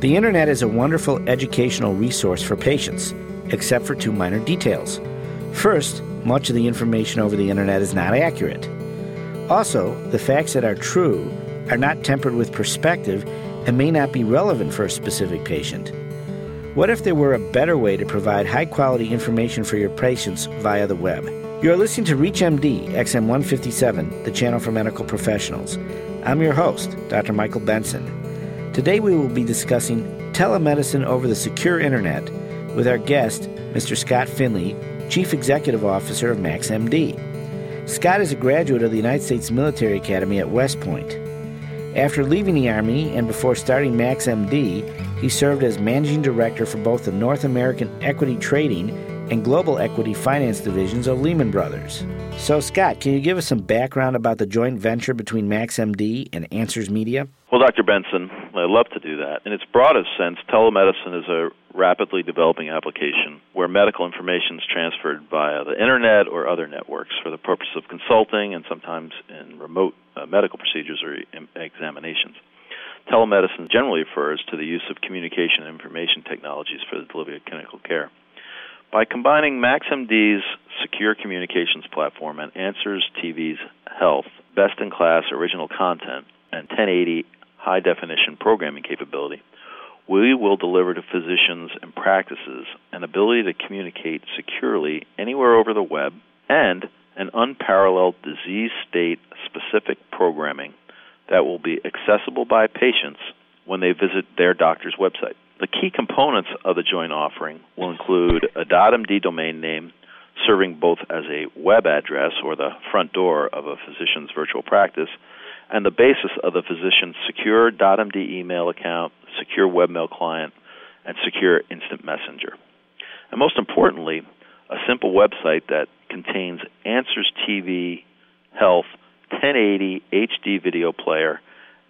The internet is a wonderful educational resource for patients, except for two minor details. First, much of the information over the internet is not accurate. Also, the facts that are true are not tempered with perspective and may not be relevant for a specific patient. What if there were a better way to provide high quality information for your patients via the web? You are listening to ReachMD XM 157, the channel for medical professionals. I'm your host, Dr. Michael Benson. Today we will be discussing telemedicine over the secure internet with our guest, Mr. Scott Finley, Chief Executive Officer of MaxMD. Scott is a graduate of the United States Military Academy at West Point. After leaving the Army and before starting MaxMD, he served as managing director for both the North American Equity Trading and Global Equity Finance divisions of Lehman Brothers. So, Scott, can you give us some background about the joint venture between MaxMD and Answers Media? Well, Dr. Benson, I love to do that. In its broadest sense, telemedicine is a rapidly developing application where medical information is transferred via the internet or other networks for the purpose of consulting and sometimes in remote uh, medical procedures or examinations. Telemedicine generally refers to the use of communication and information technologies for the delivery of clinical care. By combining MaxMD's secure communications platform and Answers TV's health, best in class original content, and 1080 high definition programming capability, we will deliver to physicians and practices an ability to communicate securely anywhere over the web and an unparalleled disease state specific programming that will be accessible by patients when they visit their doctor's website. The key components of the joint offering will include a .md domain name serving both as a web address or the front door of a physician's virtual practice and the basis of the physician's secure .md email account, secure webmail client, and secure instant messenger. And most importantly, a simple website that contains Answers TV Health 1080 HD video player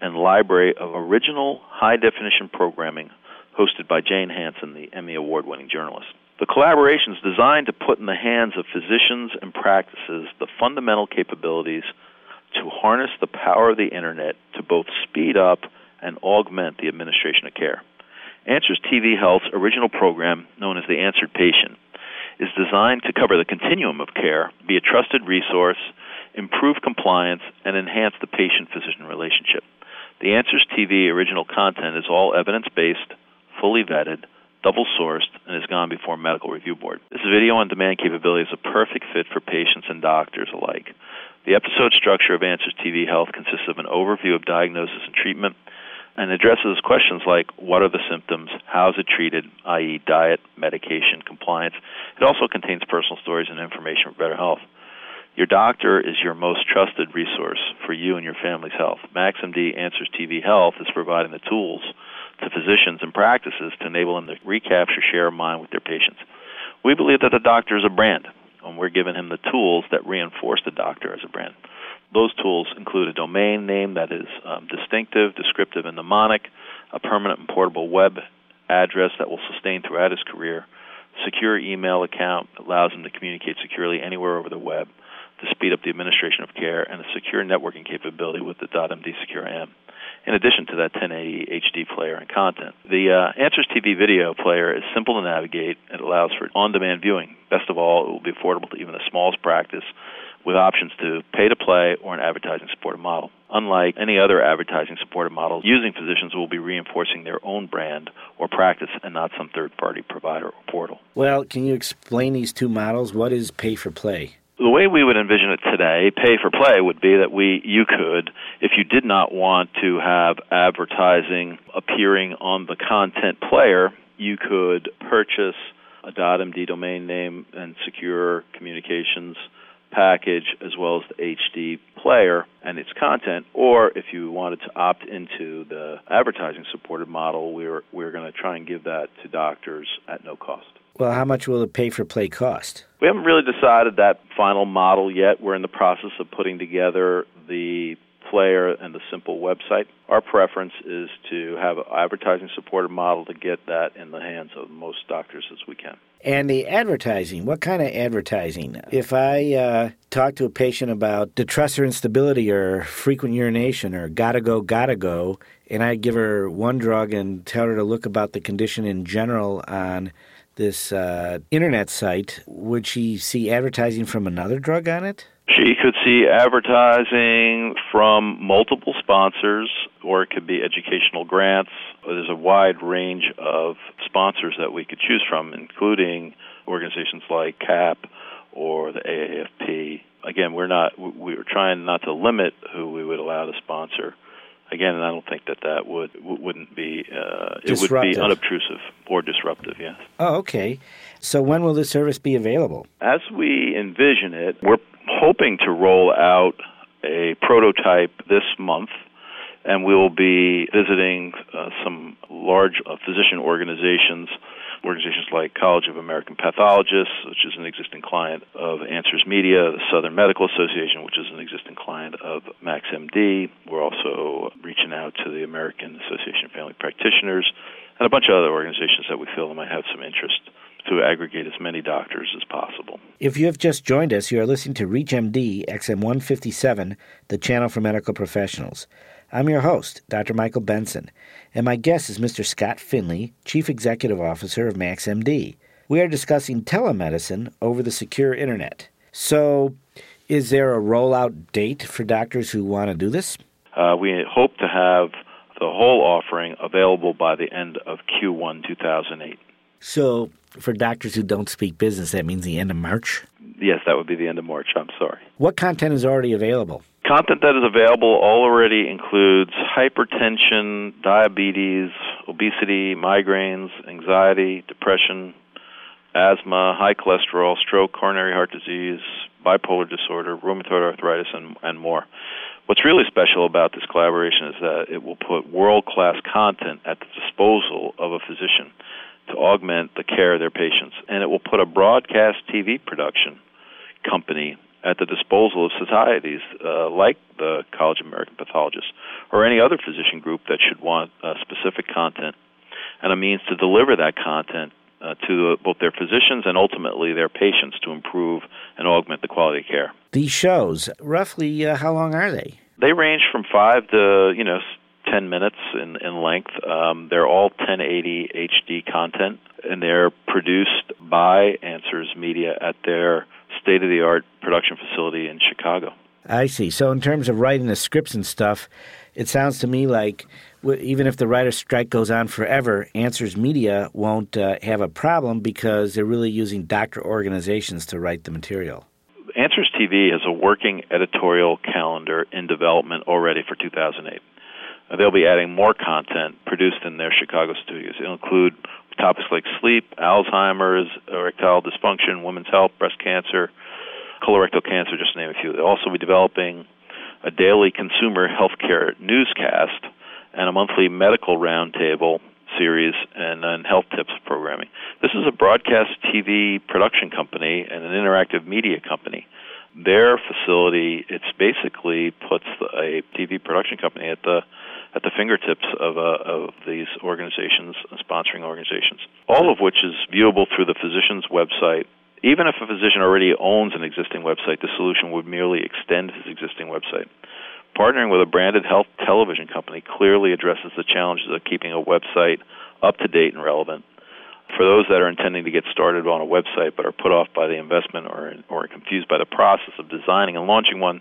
and library of original high definition programming hosted by Jane Hanson, the Emmy Award winning journalist. The collaboration is designed to put in the hands of physicians and practices the fundamental capabilities to harness the power of the Internet to both speed up and augment the administration of care. Answers TV Health's original program, known as the Answered Patient, is designed to cover the continuum of care, be a trusted resource, improve compliance, and enhance the patient physician relationship. The Answers TV original content is all evidence based, fully vetted, double sourced, and has gone before a medical review board. This video on demand capability is a perfect fit for patients and doctors alike. The episode structure of Answers TV Health consists of an overview of diagnosis and treatment and addresses questions like what are the symptoms, how is it treated, i.e., diet, medication, compliance. It also contains personal stories and information for better health. Your doctor is your most trusted resource for you and your family's health. MaxMD Answers TV Health is providing the tools to physicians and practices to enable them to recapture share of mind with their patients. We believe that the doctor is a brand, and we're giving him the tools that reinforce the doctor as a brand. Those tools include a domain name that is um, distinctive, descriptive, and mnemonic, a permanent and portable web address that will sustain throughout his career, secure email account that allows him to communicate securely anywhere over the web to speed up the administration of care, and a secure networking capability with the .md Secure AM in addition to that 1080 HD player and content. The uh, Answers TV video player is simple to navigate. It allows for on demand viewing. Best of all, it will be affordable to even the smallest practice with options to pay to play or an advertising supported model. Unlike any other advertising supported model, using physicians will be reinforcing their own brand or practice and not some third party provider or portal. Well, can you explain these two models? What is pay for play? the way we would envision it today, pay for play would be that we you could, if you did not want to have advertising appearing on the content player, you could purchase a .md domain name and secure communications package as well as the HD player and its content or if you wanted to opt into the advertising supported model we're we're going to try and give that to doctors at no cost. Well, how much will the pay for play cost? We haven't really decided that final model yet. We're in the process of putting together the player and the simple website. Our preference is to have an advertising supported model to get that in the hands of most doctors as we can. And the advertising, what kind of advertising? If I uh, talk to a patient about detrusor instability or frequent urination or gotta go, gotta go, and I give her one drug and tell her to look about the condition in general on this uh, internet site, would she see advertising from another drug on it? She could see advertising from multiple sponsors, or it could be educational grants. There's a wide range of sponsors that we could choose from, including organizations like CAP or the AAFP. Again, we're not we're trying not to limit who we would allow to sponsor. Again, and I don't think that that would wouldn't be uh, it would be unobtrusive or disruptive. Yes. Oh, okay. So when will this service be available? As we envision it, we're hoping to roll out a prototype this month, and we will be visiting uh, some large uh, physician organizations, organizations like College of American Pathologists, which is an existing client of Answers Media, the Southern Medical Association, which is an existing client of MaxMD. We're also reaching out to the American Association of Family Practitioners and a bunch of other organizations that we feel might have some interest to aggregate as many doctors as possible. If you have just joined us, you are listening to ReachMD XM 157, the channel for medical professionals. I'm your host, Dr. Michael Benson, and my guest is Mr. Scott Finley, Chief Executive Officer of MaxMD. We are discussing telemedicine over the secure internet. So, is there a rollout date for doctors who want to do this? Uh, we hope to have the whole offering available by the end of Q1 2008. So, for doctors who don't speak business, that means the end of March? Yes, that would be the end of March. I'm sorry. What content is already available? Content that is available already includes hypertension, diabetes, obesity, migraines, anxiety, depression, asthma, high cholesterol, stroke, coronary heart disease, bipolar disorder, rheumatoid arthritis, and, and more. What's really special about this collaboration is that it will put world class content at the disposal of a physician to augment the care of their patients. And it will put a broadcast TV production company at the disposal of societies uh, like the College of American Pathologists or any other physician group that should want uh, specific content and a means to deliver that content uh, to both their physicians and ultimately their patients to improve and augment the quality of care. These shows, roughly, uh, how long are they? They range from five to you know 10 minutes in, in length. Um, they're all 1080 HD content, and they're produced by Answers Media at their state of the art production facility in Chicago. I see. So, in terms of writing the scripts and stuff, it sounds to me like even if the writer's strike goes on forever, Answers Media won't uh, have a problem because they're really using doctor organizations to write the material. Answers TV has a working editorial calendar in development already for 2008. They'll be adding more content produced in their Chicago studios. It'll include topics like sleep, Alzheimer's, erectile dysfunction, women's health, breast cancer, colorectal cancer, just to name a few. They'll also be developing a daily consumer healthcare newscast and a monthly medical roundtable series and, and health tips programming. This is a broadcast TV production company and an interactive media company. Their facility, it's basically puts a TV production company at the at the fingertips of, uh, of these organizations, sponsoring organizations, all of which is viewable through the physician's website. Even if a physician already owns an existing website, the solution would merely extend his existing website. Partnering with a branded health television company clearly addresses the challenges of keeping a website up to date and relevant. For those that are intending to get started on a website but are put off by the investment or, or confused by the process of designing and launching one,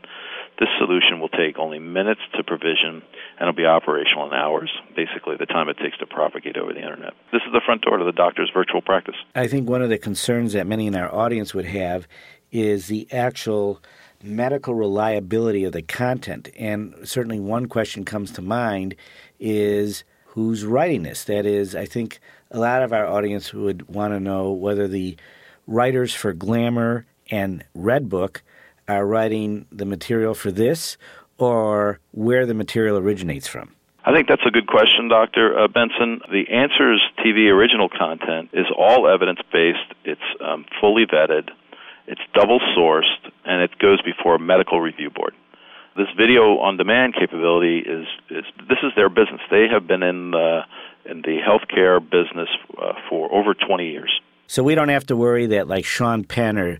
this solution will take only minutes to provision and it'll be operational in hours, basically the time it takes to propagate over the internet. This is the front door to the doctor's virtual practice. I think one of the concerns that many in our audience would have is the actual medical reliability of the content. And certainly one question comes to mind is who's writing this? That is, I think a lot of our audience would want to know whether the writers for Glamour and Redbook are writing the material for this or where the material originates from? I think that's a good question, Dr. Uh, Benson. The answer Answers TV original content is all evidence based, it's um, fully vetted, it's double sourced, and it goes before a medical review board. this video on demand capability is, is this is their business. They have been in the in the healthcare business uh, for over 20 years. So we don't have to worry that like Sean Penn or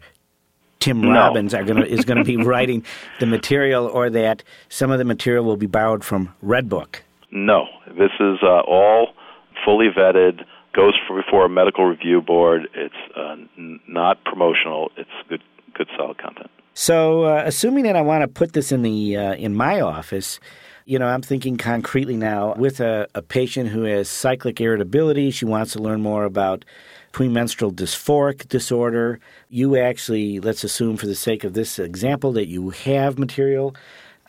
Tim No. Robbins are gonna is gonna be writing the material, or that some of the material will be borrowed from Redbook. No, this is uh, all fully vetted. Goes for, before a medical review board. It's uh, n- not promotional. It's good, good, solid content. So, uh, assuming that I want to put this in the uh, in my office, you know, I'm thinking concretely now with a, a patient who has cyclic irritability. She wants to learn more about premenstrual dysphoric disorder. You actually, let's assume for the sake of this example, that you have material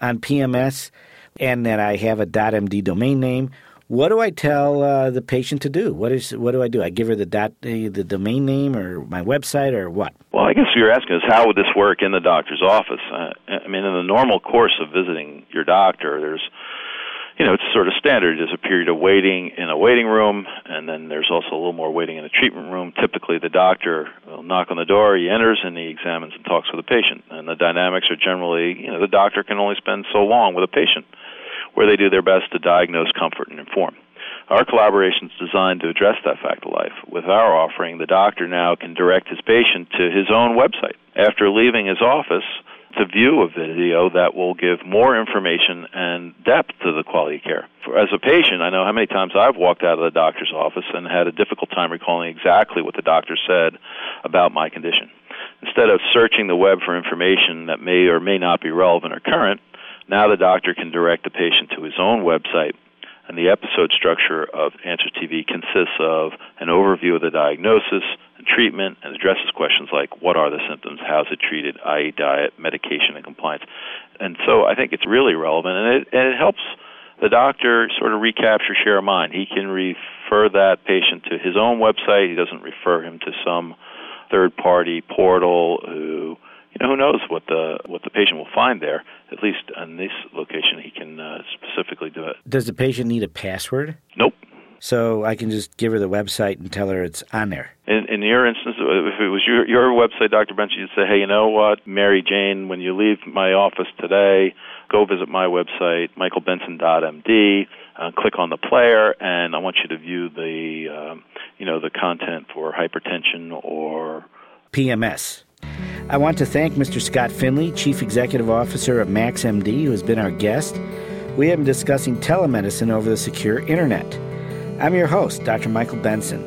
on PMS and that I have a .md domain name. What do I tell uh, the patient to do? What is what do I do? I give her the dot the, domain name or my website or what? Well, I guess what you're asking is how would this work in the doctor's office? Uh, I mean, in the normal course of visiting your doctor, there's, you know, it's sort of standard. There's a period of waiting in a waiting room, and then there's also a little more waiting in a treatment room. Typically, the doctor will knock on the door, he enters, and he examines and talks with the patient. And the dynamics are generally, you know, the doctor can only spend so long with a patient, where they do their best to diagnose, comfort, and inform. Our collaboration is designed to address that fact of life. With our offering, the doctor now can direct his patient to his own website. After leaving his office, to view a video that will give more information and depth to the quality of care. For, as a patient, I know how many times I've walked out of the doctor's office and had a difficult time recalling exactly what the doctor said about my condition. Instead of searching the web for information that may or may not be relevant or current, now the doctor can direct the patient to his own website and the episode structure of Answer TV consists of an overview of the diagnosis and treatment and addresses questions like what are the symptoms, how's it treated, i.e., diet, medication, and compliance. And so I think it's really relevant, and it, and it helps the doctor sort of recapture share of mind. He can refer that patient to his own website. He doesn't refer him to some third party portal who you know who knows what the what the patient will find there. At least on this location, he can uh, specifically do it. Does the patient need a password? Nope. So I can just give her the website and tell her it's on there. In, in your instance, if it was your your website, Dr. Bench, you'd say, hey, you know what, Mary Jane, when you leave my office today, go visit my website, michaelbenson.md. Uh, click on the player, and I want you to view the um, you know the content for hypertension or PMS. I want to thank Mr. Scott Finley, Chief Executive Officer of MaxMD, who has been our guest. We have been discussing telemedicine over the secure internet. I'm your host, Dr. Michael Benson.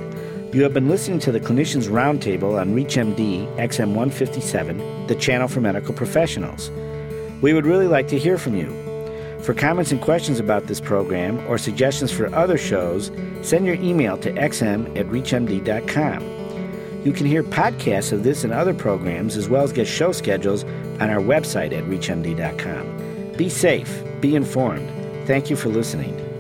You have been listening to the Clinicians Roundtable on ReachMD XM157, the channel for medical professionals. We would really like to hear from you. For comments and questions about this program or suggestions for other shows, send your email to xm at reachmd.com. You can hear podcasts of this and other programs, as well as get show schedules on our website at reachmd.com. Be safe, be informed. Thank you for listening.